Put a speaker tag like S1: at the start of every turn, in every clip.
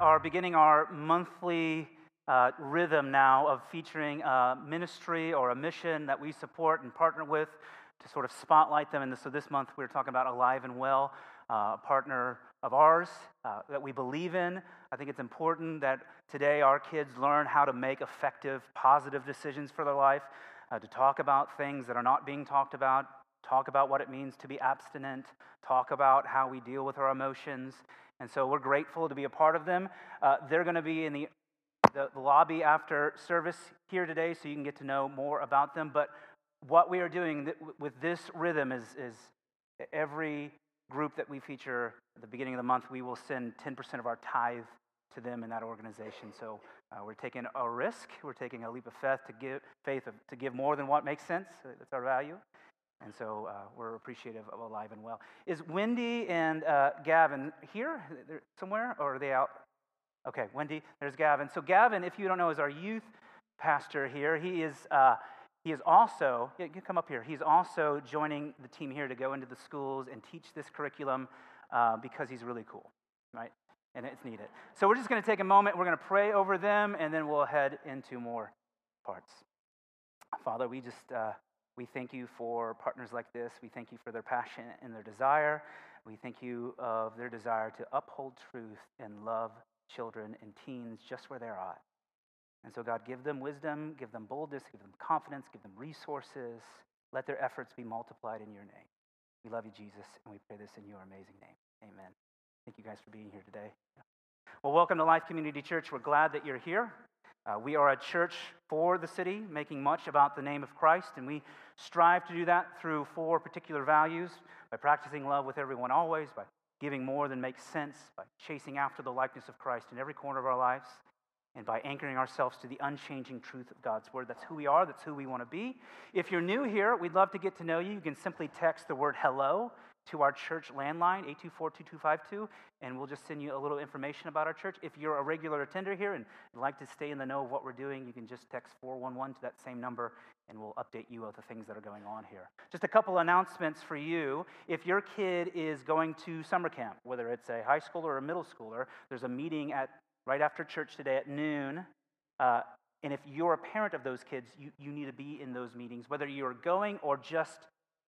S1: Are beginning our monthly uh, rhythm now of featuring a ministry or a mission that we support and partner with to sort of spotlight them. And so this month we're talking about Alive and Well, uh, a partner of ours uh, that we believe in. I think it's important that today our kids learn how to make effective, positive decisions for their life, uh, to talk about things that are not being talked about, talk about what it means to be abstinent, talk about how we deal with our emotions. And so we're grateful to be a part of them. Uh, they're going to be in the the, lobby after service here today so you can get to know more about them. But what we are doing th- with this rhythm is, is every group that we feature at the beginning of the month, we will send 10% of our tithe to them in that organization. So uh, we're taking a risk, we're taking a leap of faith to give faith of, to give more than what makes sense. That's our value. And so uh, we're appreciative of Alive and Well. Is Wendy and uh, Gavin here somewhere, or are they out Okay, Wendy, there's Gavin. So, Gavin, if you don't know, is our youth pastor here. He is, uh, he is also, you come up here, he's also joining the team here to go into the schools and teach this curriculum uh, because he's really cool, right? And it's needed. So, we're just going to take a moment, we're going to pray over them, and then we'll head into more parts. Father, we just, uh, we thank you for partners like this. We thank you for their passion and their desire. We thank you of their desire to uphold truth and love children and teens just where they're at. And so, God, give them wisdom, give them boldness, give them confidence, give them resources. Let their efforts be multiplied in your name. We love you, Jesus, and we pray this in your amazing name. Amen. Thank you guys for being here today. Well, welcome to Life Community Church. We're glad that you're here. Uh, we are a church for the city, making much about the name of Christ, and we strive to do that through four particular values by practicing love with everyone always, by giving more than makes sense, by chasing after the likeness of Christ in every corner of our lives, and by anchoring ourselves to the unchanging truth of God's Word. That's who we are, that's who we want to be. If you're new here, we'd love to get to know you. You can simply text the word hello to our church landline, 824-2252, and we'll just send you a little information about our church. If you're a regular attender here and like to stay in the know of what we're doing, you can just text 411 to that same number, and we'll update you of the things that are going on here. Just a couple announcements for you. If your kid is going to summer camp, whether it's a high schooler or a middle schooler, there's a meeting at right after church today at noon. Uh, and if you're a parent of those kids, you, you need to be in those meetings, whether you're going or just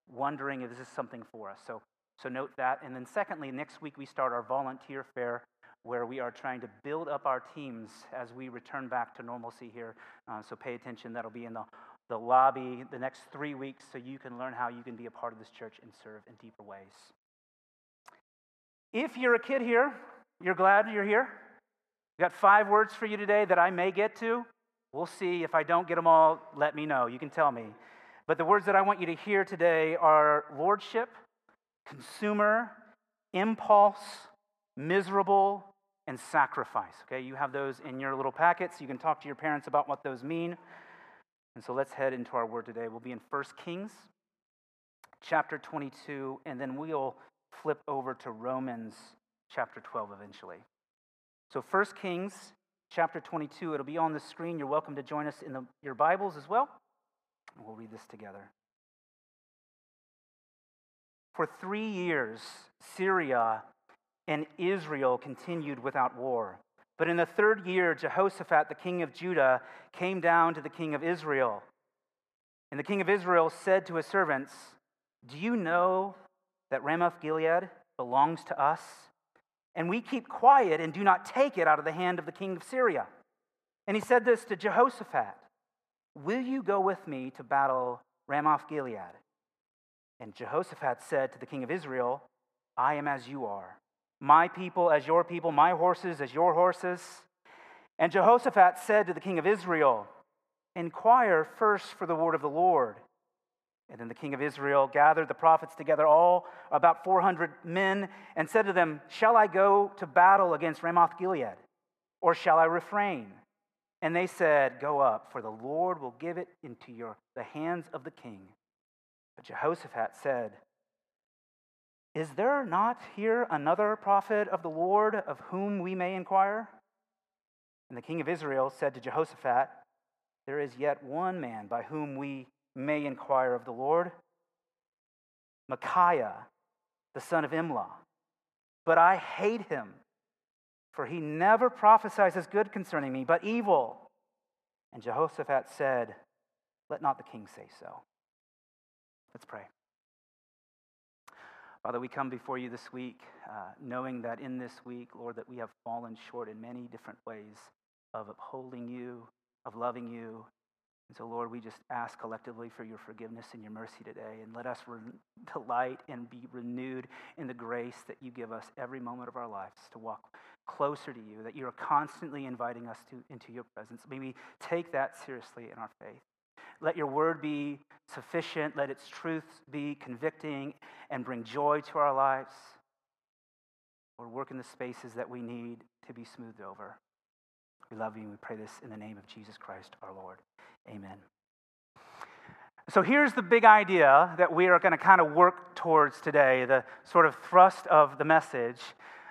S1: wondering if this is something for us. So, so note that. And then, secondly, next week we start our volunteer fair where we are trying to build up our teams as we return back to normalcy here. Uh, so pay attention. That'll be in the, the lobby the next three weeks so you can learn how you can be a part of this church and serve in deeper ways. If you're a kid here, you're glad you're here. I've got five words for you today that I may get to. We'll see. If I don't get them all, let me know. You can tell me. But the words that I want you to hear today are lordship, consumer, impulse, miserable, and sacrifice. Okay, you have those in your little packets. You can talk to your parents about what those mean. And so let's head into our word today. We'll be in 1 Kings chapter 22, and then we'll flip over to Romans chapter 12 eventually. So 1 Kings chapter 22, it'll be on the screen. You're welcome to join us in the, your Bibles as well. We'll read this together. For three years, Syria and Israel continued without war. But in the third year, Jehoshaphat, the king of Judah, came down to the king of Israel. And the king of Israel said to his servants, Do you know that Ramoth Gilead belongs to us? And we keep quiet and do not take it out of the hand of the king of Syria. And he said this to Jehoshaphat Will you go with me to battle Ramoth Gilead? And Jehoshaphat said to the king of Israel, I am as you are, my people as your people, my horses as your horses. And Jehoshaphat said to the king of Israel, Inquire first for the word of the Lord. And then the king of Israel gathered the prophets together, all about 400 men, and said to them, Shall I go to battle against Ramoth Gilead, or shall I refrain? And they said, Go up, for the Lord will give it into your, the hands of the king. But Jehoshaphat said, Is there not here another prophet of the Lord of whom we may inquire? And the king of Israel said to Jehoshaphat, There is yet one man by whom we may inquire of the Lord Micaiah, the son of Imlah. But I hate him, for he never prophesies as good concerning me, but evil. And Jehoshaphat said, Let not the king say so. Let's pray. Father, we come before you this week, uh, knowing that in this week, Lord, that we have fallen short in many different ways of upholding you, of loving you, and so, Lord, we just ask collectively for your forgiveness and your mercy today. And let us re- delight and be renewed in the grace that you give us every moment of our lives to walk closer to you, that you're constantly inviting us to, into your presence. May we take that seriously in our faith. Let your word be sufficient. Let its truths be convicting and bring joy to our lives. Lord, work in the spaces that we need to be smoothed over. We love you and we pray this in the name of Jesus Christ our Lord. Amen. So here's the big idea that we are going to kind of work towards today, the sort of thrust of the message.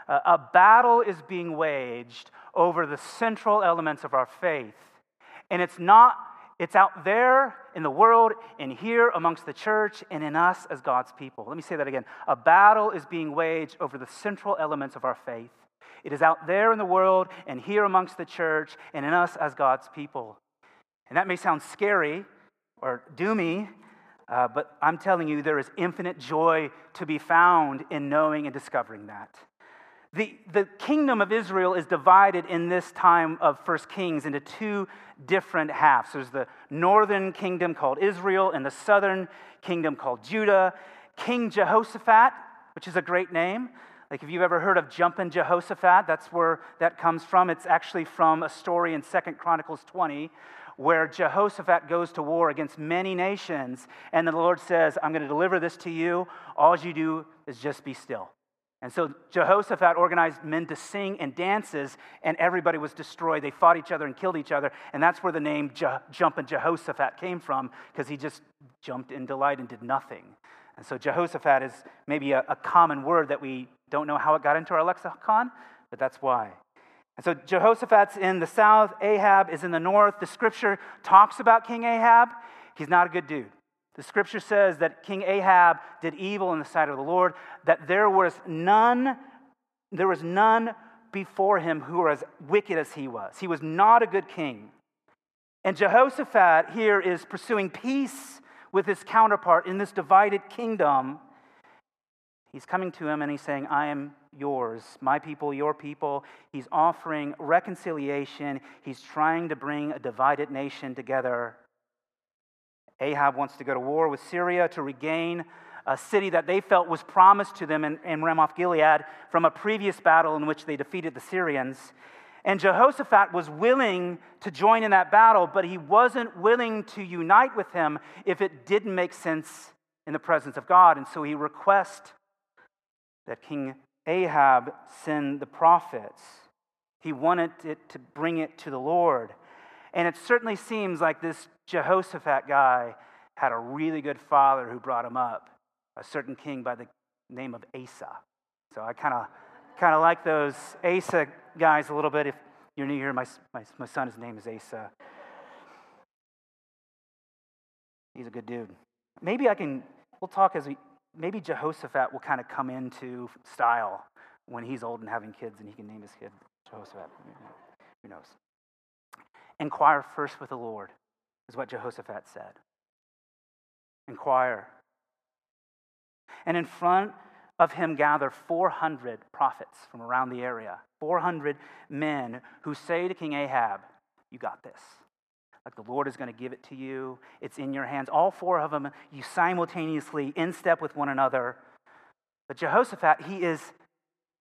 S1: Uh, a battle is being waged over the central elements of our faith. And it's not, it's out there in the world, and here amongst the church, and in us as God's people. Let me say that again. A battle is being waged over the central elements of our faith. It is out there in the world, and here amongst the church, and in us as God's people. And that may sound scary or doomy, uh, but I'm telling you, there is infinite joy to be found in knowing and discovering that. The, the kingdom of Israel is divided in this time of First Kings into two different halves. There's the northern kingdom called Israel and the southern kingdom called Judah. King Jehoshaphat, which is a great name. Like if you've ever heard of Jumpin' Jehoshaphat, that's where that comes from. It's actually from a story in Second Chronicles 20 where Jehoshaphat goes to war against many nations, and the Lord says, I'm going to deliver this to you. All you do is just be still. And so Jehoshaphat organized men to sing and dances, and everybody was destroyed. They fought each other and killed each other. And that's where the name Je- Jumpin' Jehoshaphat came from, because he just jumped in delight and did nothing. And so Jehoshaphat is maybe a, a common word that we don't know how it got into our lexicon, but that's why. And so Jehoshaphat's in the south, Ahab is in the north. The scripture talks about King Ahab. He's not a good dude. The scripture says that King Ahab did evil in the sight of the Lord, that there was none, there was none before him who were as wicked as he was. He was not a good king. And Jehoshaphat here is pursuing peace with his counterpart in this divided kingdom. He's coming to him and he's saying, I am yours, my people, your people. He's offering reconciliation. He's trying to bring a divided nation together. Ahab wants to go to war with Syria to regain a city that they felt was promised to them in, in Ramoth Gilead from a previous battle in which they defeated the Syrians. And Jehoshaphat was willing to join in that battle, but he wasn't willing to unite with him if it didn't make sense in the presence of God. And so he requests that King Ahab send the prophets. He wanted it to bring it to the Lord. And it certainly seems like this Jehoshaphat guy had a really good father who brought him up, a certain king by the name of Asa. So I kind of kind of like those Asa guys a little bit. If you're new here, my, my, my son's name is Asa. He's a good dude. Maybe I can, we'll talk as we, maybe Jehoshaphat will kind of come into style when he's old and having kids and he can name his kid Jehoshaphat. Who knows? Inquire first with the Lord, is what Jehoshaphat said. Inquire. And in front of him gather 400 prophets from around the area, 400 men who say to King Ahab, You got this. Like the Lord is going to give it to you. It's in your hands. All four of them, you simultaneously in step with one another. But Jehoshaphat, he is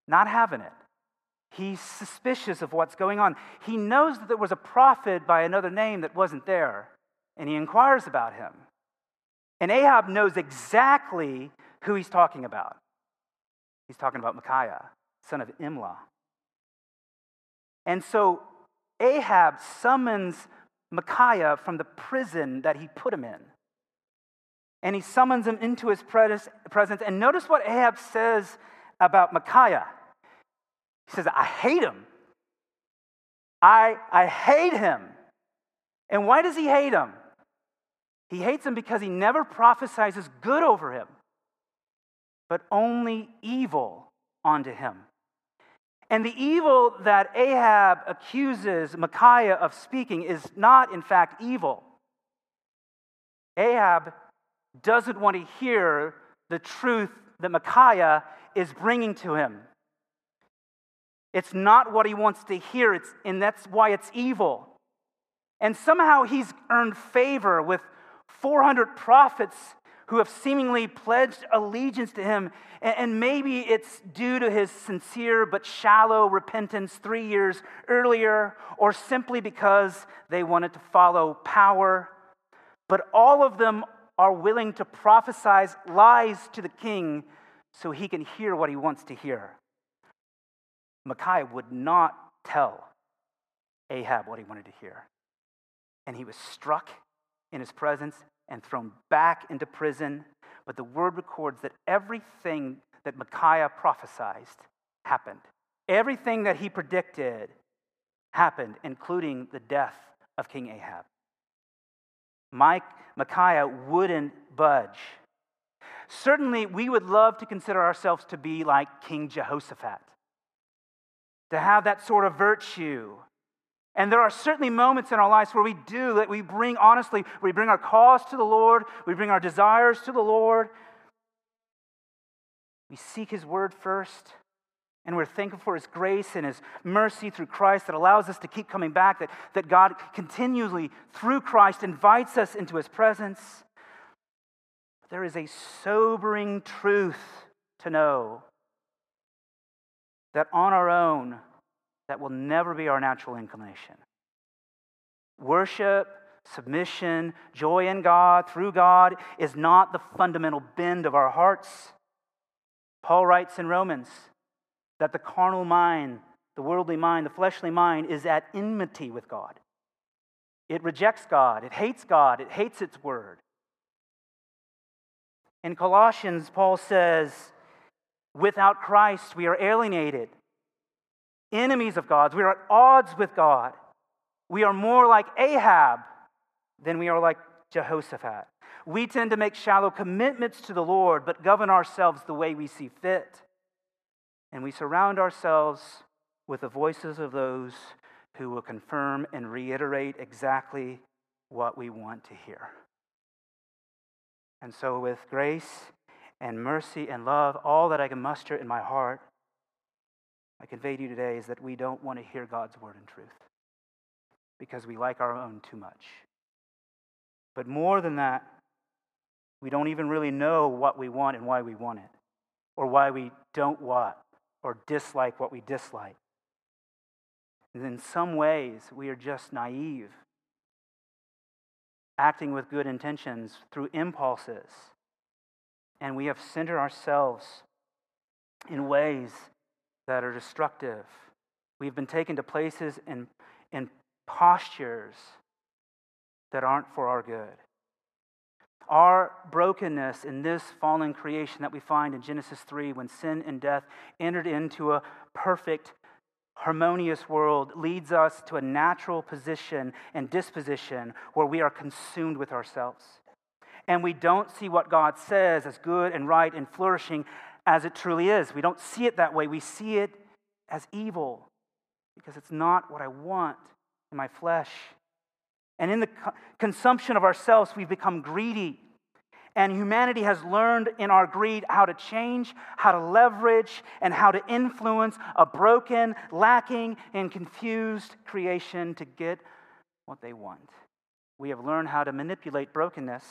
S1: not having it. He's suspicious of what's going on. He knows that there was a prophet by another name that wasn't there, and he inquires about him. And Ahab knows exactly who he's talking about. He's talking about Micaiah, son of Imlah. And so Ahab summons Micaiah from the prison that he put him in. And he summons him into his presence. And notice what Ahab says about Micaiah. He says, I hate him. I, I hate him. And why does he hate him? He hates him because he never prophesies good over him, but only evil onto him. And the evil that Ahab accuses Micaiah of speaking is not, in fact, evil. Ahab doesn't want to hear the truth that Micaiah is bringing to him. It's not what he wants to hear, it's, and that's why it's evil. And somehow he's earned favor with 400 prophets who have seemingly pledged allegiance to him. And maybe it's due to his sincere but shallow repentance three years earlier, or simply because they wanted to follow power. But all of them are willing to prophesy lies to the king so he can hear what he wants to hear. Micaiah would not tell Ahab what he wanted to hear. And he was struck in his presence and thrown back into prison. But the word records that everything that Micaiah prophesied happened. Everything that he predicted happened, including the death of King Ahab. Mike, Micaiah wouldn't budge. Certainly, we would love to consider ourselves to be like King Jehoshaphat, to have that sort of virtue. And there are certainly moments in our lives where we do that we bring honestly, we bring our cause to the Lord, we bring our desires to the Lord. We seek His word first. And we're thankful for His grace and His mercy through Christ that allows us to keep coming back, that, that God continually, through Christ, invites us into His presence. There is a sobering truth to know that on our own, that will never be our natural inclination. Worship, submission, joy in God, through God, is not the fundamental bend of our hearts. Paul writes in Romans, that the carnal mind, the worldly mind, the fleshly mind is at enmity with God. It rejects God, it hates God, it hates its word. In Colossians, Paul says, without Christ, we are alienated, enemies of God. We are at odds with God. We are more like Ahab than we are like Jehoshaphat. We tend to make shallow commitments to the Lord, but govern ourselves the way we see fit and we surround ourselves with the voices of those who will confirm and reiterate exactly what we want to hear. And so, with grace and mercy and love, all that I can muster in my heart, I convey to you today is that we don't want to hear God's word in truth because we like our own too much. But more than that, we don't even really know what we want and why we want it, or why we don't want or dislike what we dislike. And in some ways, we are just naive, acting with good intentions through impulses. And we have centered ourselves in ways that are destructive. We've been taken to places and, and postures that aren't for our good. Our brokenness in this fallen creation that we find in Genesis 3, when sin and death entered into a perfect, harmonious world, leads us to a natural position and disposition where we are consumed with ourselves. And we don't see what God says as good and right and flourishing as it truly is. We don't see it that way. We see it as evil because it's not what I want in my flesh. And in the co- consumption of ourselves, we've become greedy. And humanity has learned in our greed how to change, how to leverage, and how to influence a broken, lacking, and confused creation to get what they want. We have learned how to manipulate brokenness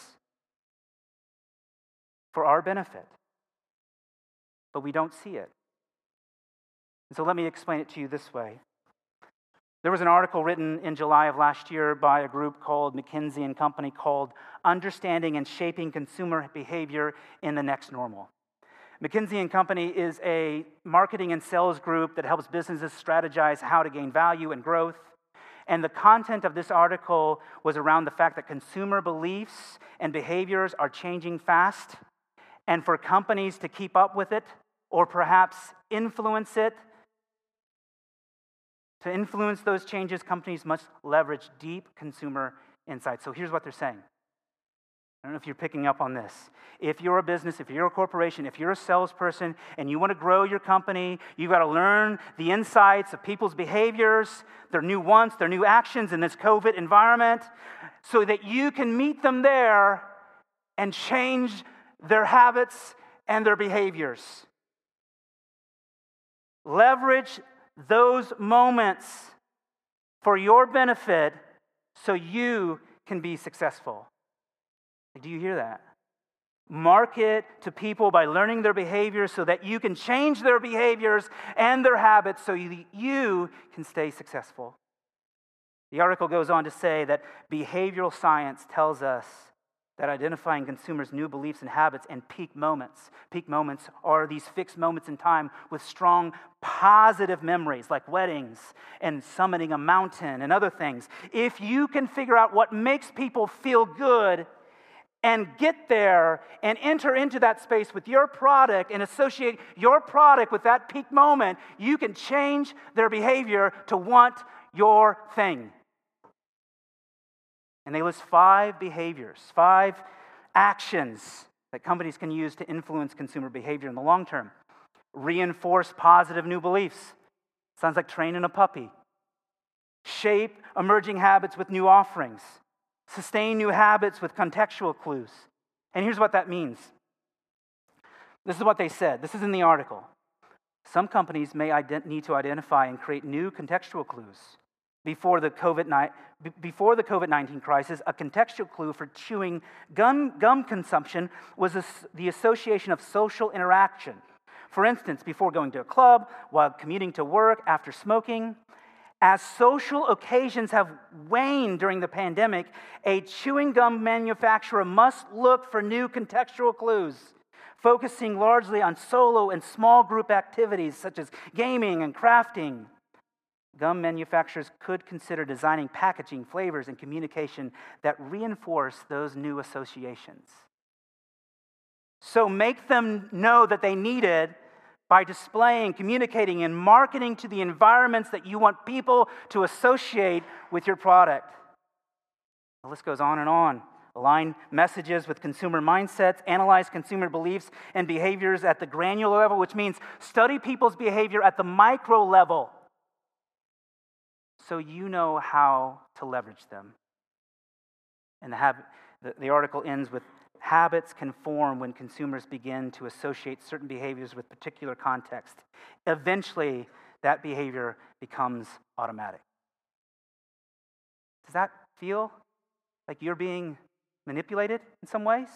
S1: for our benefit, but we don't see it. And so let me explain it to you this way There was an article written in July of last year by a group called McKinsey and Company called Understanding and Shaping Consumer Behavior in the Next Normal. McKinsey and Company is a marketing and sales group that helps businesses strategize how to gain value and growth. And the content of this article was around the fact that consumer beliefs and behaviors are changing fast. And for companies to keep up with it or perhaps influence it, to influence those changes, companies must leverage deep consumer insights. So here's what they're saying. I don't know if you're picking up on this. If you're a business, if you're a corporation, if you're a salesperson and you want to grow your company, you've got to learn the insights of people's behaviors, their new wants, their new actions in this COVID environment, so that you can meet them there and change their habits and their behaviors. Leverage those moments for your benefit so you can be successful. Do you hear that? Market to people by learning their behaviors so that you can change their behaviors and their habits so you, you can stay successful. The article goes on to say that behavioral science tells us that identifying consumers' new beliefs and habits and peak moments. Peak moments are these fixed moments in time with strong positive memories, like weddings and summiting a mountain and other things. If you can figure out what makes people feel good and get there and enter into that space with your product and associate your product with that peak moment, you can change their behavior to want your thing. And they list five behaviors, five actions that companies can use to influence consumer behavior in the long term. Reinforce positive new beliefs. Sounds like training a puppy. Shape emerging habits with new offerings. Sustain new habits with contextual clues. And here's what that means. This is what they said. This is in the article. Some companies may ident- need to identify and create new contextual clues before the COVID before the COVID-19 crisis, a contextual clue for chewing gum, gum consumption was the association of social interaction. For instance, before going to a club, while commuting to work, after smoking. As social occasions have waned during the pandemic, a chewing gum manufacturer must look for new contextual clues, focusing largely on solo and small group activities such as gaming and crafting. Gum manufacturers could consider designing packaging, flavors, and communication that reinforce those new associations. So make them know that they need it by displaying, communicating, and marketing to the environments that you want people to associate with your product. The list goes on and on. Align messages with consumer mindsets, analyze consumer beliefs and behaviors at the granular level, which means study people's behavior at the micro level so you know how to leverage them. And the, the, the article ends with habits can form when consumers begin to associate certain behaviors with particular context. Eventually, that behavior becomes automatic. Does that feel like you're being manipulated in some ways?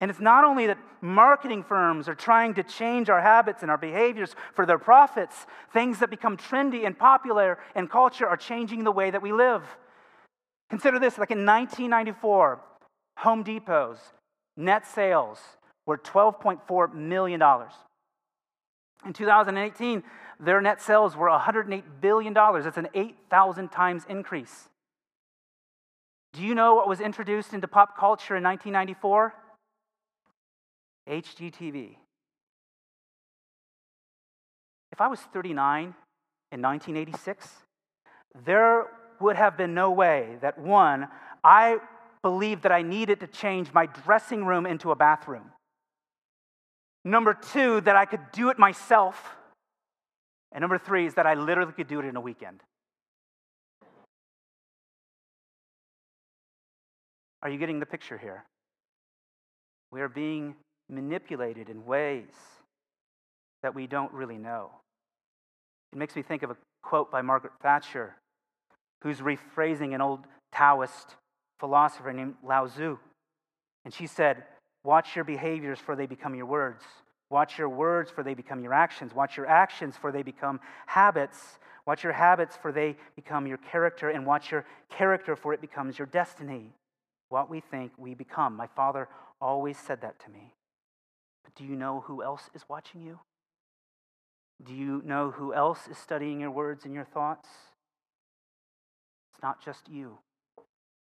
S1: And it's not only that marketing firms are trying to change our habits and our behaviors for their profits, things that become trendy and popular in culture are changing the way that we live. Consider this like in 1994, Home Depot's net sales were $12.4 million. In 2018, their net sales were $108 billion. That's an 8,000 times increase. Do you know what was introduced into pop culture in 1994? HGTV. If I was 39 in 1986, there would have been no way that one, I believed that I needed to change my dressing room into a bathroom. Number two, that I could do it myself. And number three is that I literally could do it in a weekend. Are you getting the picture here? We are being manipulated in ways that we don't really know. It makes me think of a quote by Margaret Thatcher, who's rephrasing an old Taoist philosopher named Lao Tzu. And she said, Watch your behaviors, for they become your words. Watch your words, for they become your actions. Watch your actions, for they become habits. Watch your habits, for they become your character, and watch your character, for it becomes your destiny. What we think, we become. My father always said that to me. Do you know who else is watching you? Do you know who else is studying your words and your thoughts? It's not just you.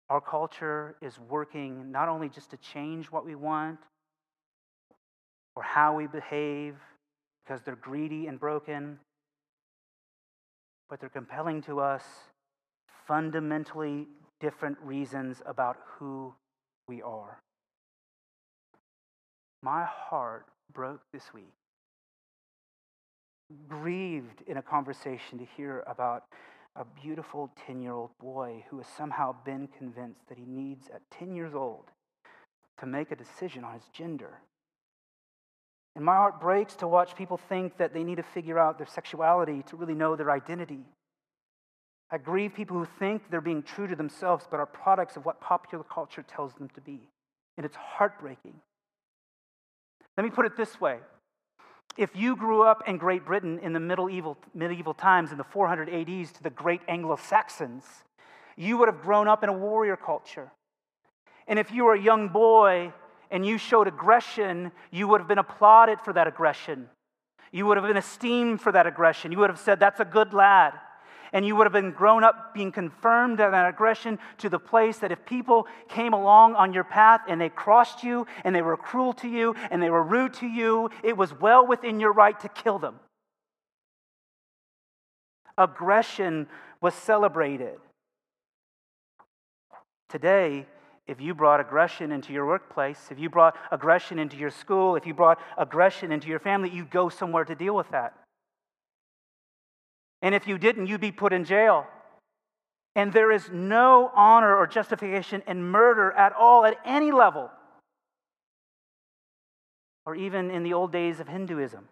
S1: Our culture is working not only just to change what we want or how we behave because they're greedy and broken, but they're compelling to us fundamentally different reasons about who we are. My heart broke this week, grieved in a conversation to hear about a beautiful 10 year old boy who has somehow been convinced that he needs, at 10 years old, to make a decision on his gender. And my heart breaks to watch people think that they need to figure out their sexuality to really know their identity. I grieve people who think they're being true to themselves but are products of what popular culture tells them to be. And it's heartbreaking. Let me put it this way if you grew up in Great Britain in the medieval, medieval times in the 400 ADs to the great Anglo Saxons, you would have grown up in a warrior culture. And if you were a young boy and you showed aggression, you would have been applauded for that aggression. You would have been esteemed for that aggression. You would have said, That's a good lad and you would have been grown up being confirmed in that aggression to the place that if people came along on your path and they crossed you and they were cruel to you and they were rude to you, it was well within your right to kill them. Aggression was celebrated. Today, if you brought aggression into your workplace, if you brought aggression into your school, if you brought aggression into your family, you go somewhere to deal with that. And if you didn't, you'd be put in jail. And there is no honor or justification in murder at all, at any level. Or even in the old days of Hinduism,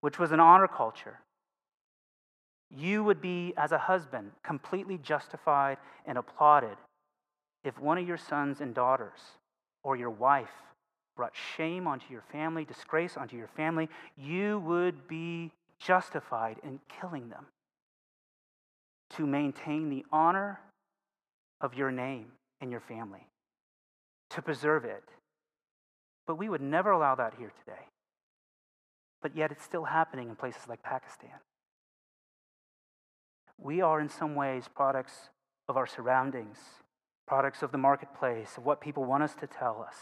S1: which was an honor culture. You would be, as a husband, completely justified and applauded if one of your sons and daughters or your wife brought shame onto your family, disgrace onto your family, you would be justified in killing them to maintain the honor of your name and your family, to preserve it. But we would never allow that here today. But yet it's still happening in places like Pakistan. We are, in some ways, products of our surroundings, products of the marketplace, of what people want us to tell us,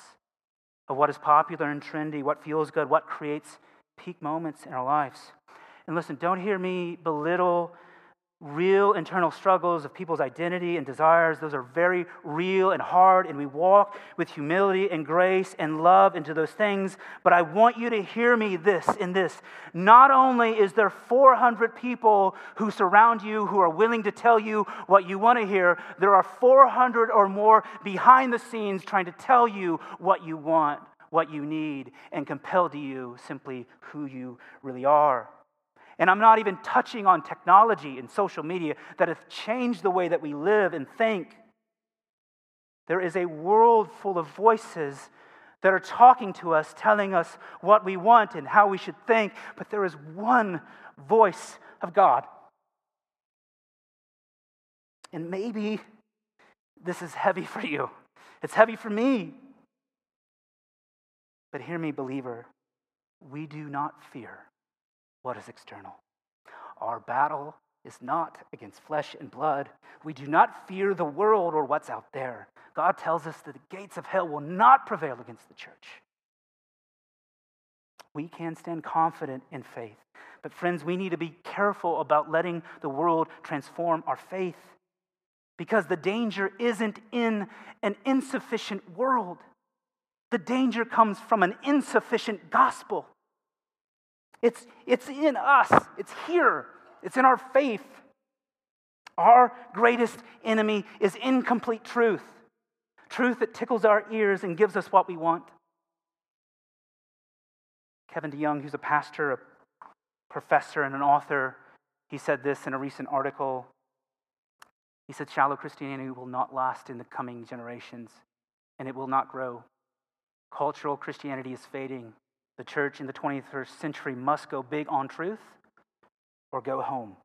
S1: of what is popular and trendy, what feels good, what creates peak moments in our lives. And listen, don't hear me belittle real internal struggles of people's identity and desires. Those are very real and hard, and we walk with humility and grace and love into those things. But I want you to hear me this in this. Not only is there 400 people who surround you who are willing to tell you what you want to hear, there are 400 or more behind the scenes trying to tell you what you want, what you need, and compel to you simply who you really are. And I'm not even touching on technology and social media that have changed the way that we live and think. There is a world full of voices that are talking to us, telling us what we want and how we should think, but there is one voice of God. And maybe this is heavy for you. It's heavy for me. But hear me, believer, we do not fear what is external. Our battle is not against flesh and blood. We do not fear the world or what's out there. God tells us that the gates of hell will not prevail against the church. We can stand confident in faith. But, friends, we need to be careful about letting the world transform our faith because the danger isn't in an insufficient world. The danger comes from an insufficient gospel. It's, it's in us, it's here, it's in our faith. Our greatest enemy is incomplete truth truth that tickles our ears and gives us what we want. Kevin DeYoung, who's a pastor, a professor, and an author, he said this in a recent article. He said, Shallow Christianity will not last in the coming generations, and it will not grow. Cultural Christianity is fading. The church in the 21st century must go big on truth or go home.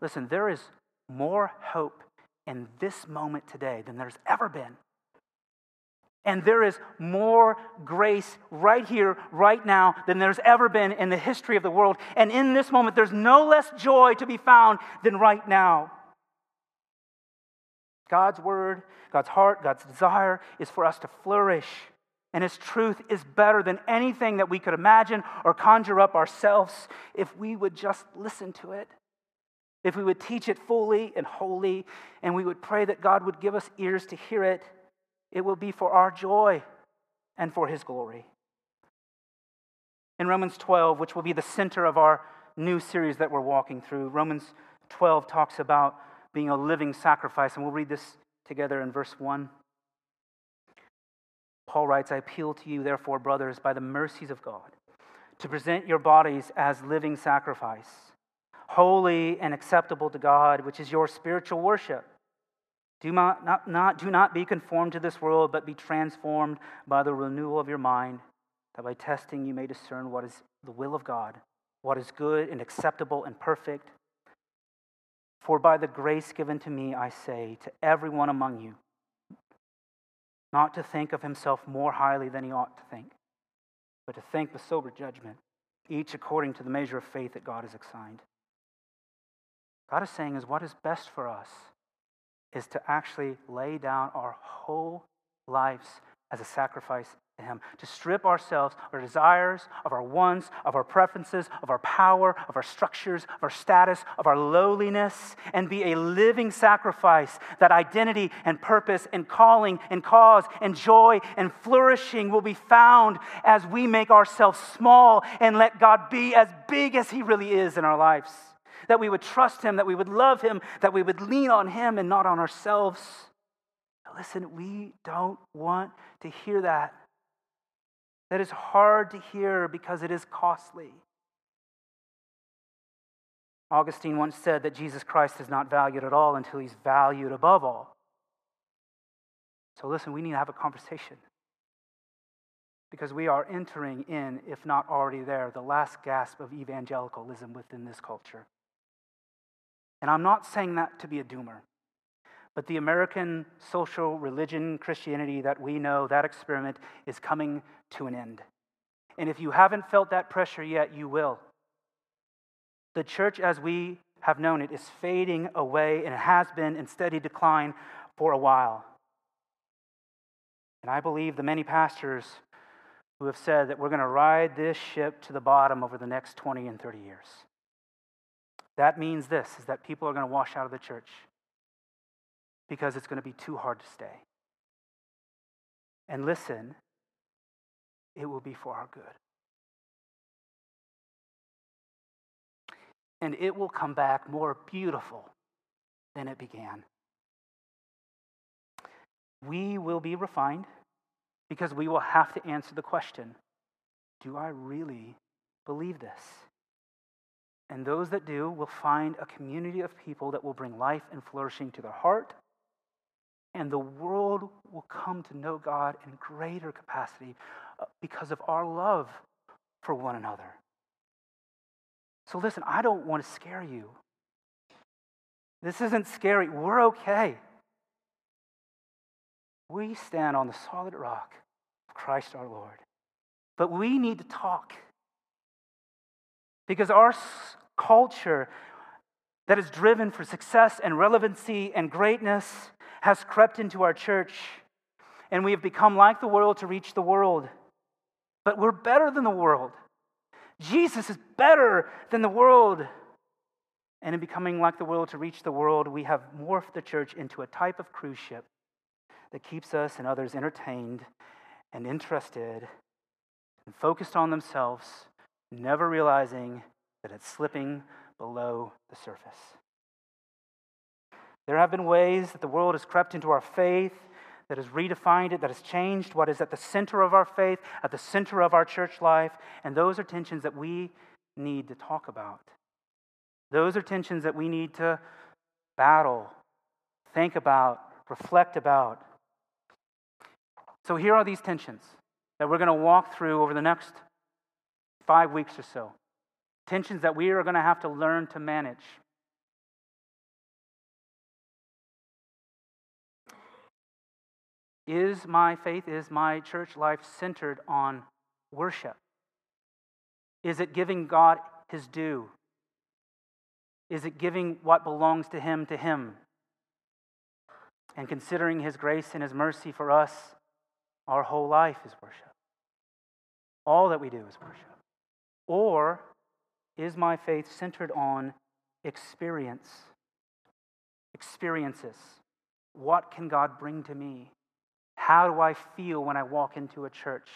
S1: Listen, there is more hope in this moment today than there's ever been. And there is more grace right here, right now, than there's ever been in the history of the world. And in this moment, there's no less joy to be found than right now. God's word, God's heart, God's desire is for us to flourish. And His truth is better than anything that we could imagine or conjure up ourselves if we would just listen to it. If we would teach it fully and wholly, and we would pray that God would give us ears to hear it it will be for our joy and for His glory. In Romans 12, which will be the center of our new series that we're walking through, Romans 12 talks about being a living sacrifice, and we'll read this together in verse 1. Paul writes, I appeal to you, therefore, brothers, by the mercies of God, to present your bodies as living sacrifice, holy and acceptable to God, which is your spiritual worship. Do not, not, not, do not be conformed to this world, but be transformed by the renewal of your mind, that by testing you may discern what is the will of God, what is good and acceptable and perfect. For by the grace given to me, I say to everyone among you, not to think of himself more highly than he ought to think, but to think with sober judgment, each according to the measure of faith that God has assigned. God is saying is what is best for us is to actually lay down our whole lives as a sacrifice Him, to strip ourselves, of our desires, of our wants, of our preferences, of our power, of our structures, of our status, of our lowliness, and be a living sacrifice that identity and purpose and calling and cause and joy and flourishing will be found as we make ourselves small and let God be as big as He really is in our lives that we would trust Him, that we would love Him, that we would lean on Him and not on ourselves. listen, we don't want to hear that. That is hard to hear because it is costly. Augustine once said that Jesus Christ is not valued at all until he's valued above all. So, listen, we need to have a conversation because we are entering in, if not already there, the last gasp of evangelicalism within this culture. And I'm not saying that to be a doomer. But the American social religion, Christianity that we know, that experiment is coming to an end. And if you haven't felt that pressure yet, you will. The church as we have known it is fading away and it has been in steady decline for a while. And I believe the many pastors who have said that we're going to ride this ship to the bottom over the next 20 and 30 years. That means this is that people are going to wash out of the church because it's going to be too hard to stay. And listen, it will be for our good. And it will come back more beautiful than it began. We will be refined because we will have to answer the question do I really believe this? And those that do will find a community of people that will bring life and flourishing to their heart. And the world will come to know God in greater capacity uh, because of our love for one another. So, listen, I don't want to scare you. This isn't scary. We're okay. We stand on the solid rock of Christ our Lord. But we need to talk. Because our culture that is driven for success and relevancy and greatness has crept into our church, and we have become like the world to reach the world. But we're better than the world. Jesus is better than the world. And in becoming like the world to reach the world, we have morphed the church into a type of cruise ship that keeps us and others entertained and interested and focused on themselves never realizing that it's slipping below the surface. There have been ways that the world has crept into our faith, that has redefined it, that has changed what is at the center of our faith, at the center of our church life, and those are tensions that we need to talk about. Those are tensions that we need to battle, think about, reflect about. So here are these tensions that we're going to walk through over the next five weeks or so. Tensions that we are going to have to learn to manage. Is my faith, is my church life centered on worship? Is it giving God his due? Is it giving what belongs to him to him? And considering his grace and his mercy for us, our whole life is worship. All that we do is worship. Or is my faith centered on experience? Experiences. What can God bring to me? How do I feel when I walk into a church?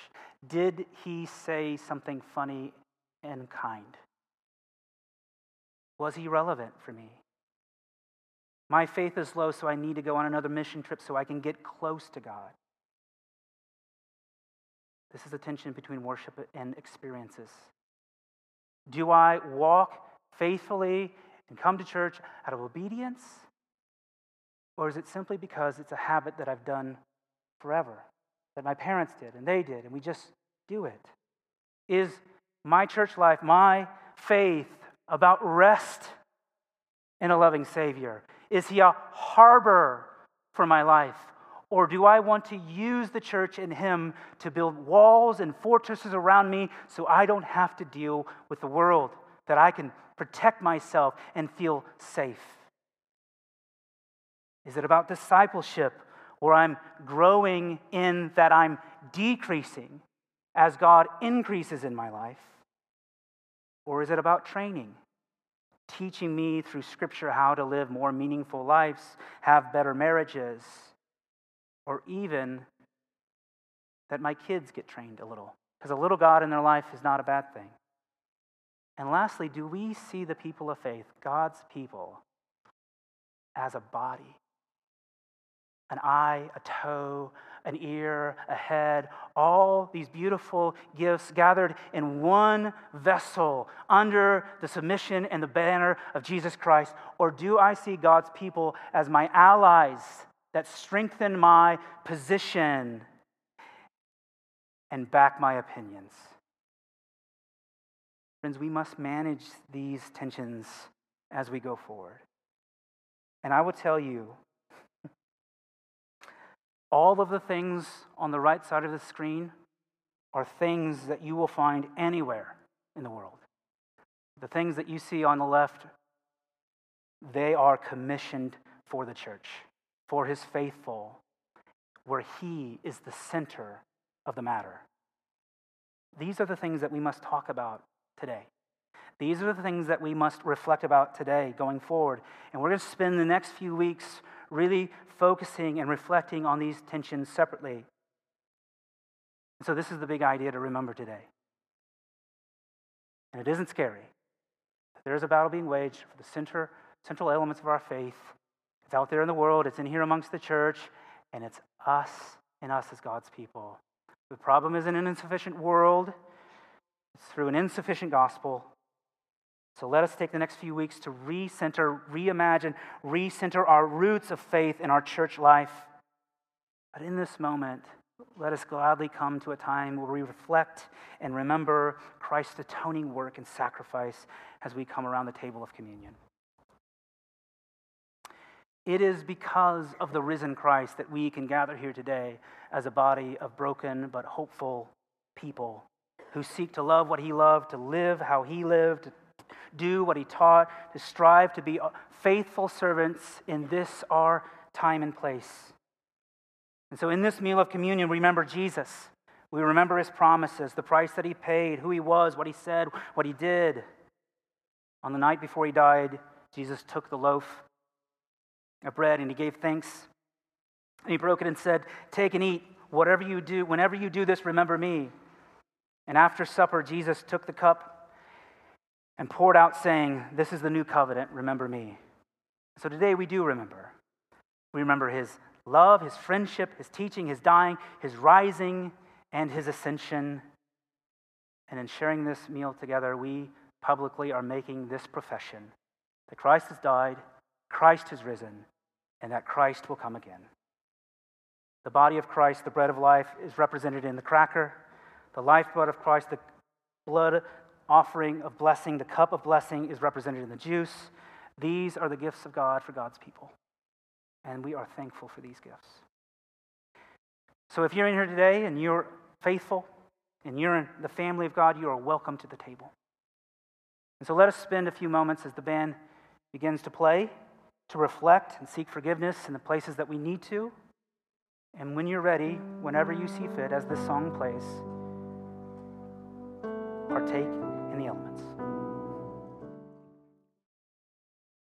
S1: Did he say something funny and kind? Was he relevant for me? My faith is low, so I need to go on another mission trip so I can get close to God. This is a tension between worship and experiences. Do I walk faithfully and come to church out of obedience? Or is it simply because it's a habit that I've done forever, that my parents did and they did, and we just do it? Is my church life, my faith, about rest in a loving Savior? Is He a harbor for my life? Or do I want to use the church and Him to build walls and fortresses around me so I don't have to deal with the world, that I can protect myself and feel safe? Is it about discipleship where I'm growing in that I'm decreasing as God increases in my life? Or is it about training, teaching me through Scripture how to live more meaningful lives, have better marriages? or even that my kids get trained a little. Because a little God in their life is not a bad thing. And lastly, do we see the people of faith, God's people, as a body? An eye, a toe, an ear, a head, all these beautiful gifts gathered in one vessel under the submission and the banner of Jesus Christ? Or do I see God's people as my allies? that strengthen my position and back my opinions. Friends, we must manage these tensions as we go forward. And I will tell you, all of the things on the right side of the screen are things that you will find anywhere in the world. The things that you see on the left, they are commissioned for the church for his faithful, where he is the center of the matter. These are the things that we must talk about today. These are the things that we must reflect about today going forward. And we're going to spend the next few weeks really focusing and reflecting on these tensions separately. And so, this is the big idea to remember today. And it isn't scary. There is a battle being waged for the center, central elements of our faith it's out there in the world, it's in here amongst the church, and it's us and us as God's people. The problem isn't an insufficient world, it's through an insufficient gospel. So let us take the next few weeks to recenter, reimagine, recenter our roots of faith in our church life. But in this moment, let us gladly come to a time where we reflect and remember Christ's atoning work and sacrifice as we come around the table of communion. It is because of the risen Christ that we can gather here today as a body of broken but hopeful people who seek to love what he loved, to live how he lived, do what he taught, to strive to be uh, faithful servants in this our time and place. And so, in this meal of communion, we remember Jesus. We remember his promises, the price that he paid, who he was, what he said, what he did. On the night before he died, Jesus took the loaf of bread and he gave thanks. And he broke it and said, Take and eat. Whatever you do, whenever you do this, remember me. And after supper, Jesus took the cup and poured out, saying, This is the new covenant, remember me. So today we do remember. We remember his love, his friendship, his teaching, his dying, his rising, and his ascension. And in sharing this meal together, we publicly are making this profession that Christ has died, Christ has risen, and that Christ will come again. The body of Christ, the bread of life, is represented in the cracker. The lifeblood of Christ, the blood offering of blessing, the cup of blessing, is represented in the juice. These are the gifts of God for God's people. And we are thankful for these gifts. So if you're in here today and you're faithful and you're in the family of God, you are welcome to the table. And so let us spend a few moments as the band begins to play to reflect and seek forgiveness in the places that we need to. And when you're ready, whenever you see fit, as this song plays, partake the elements.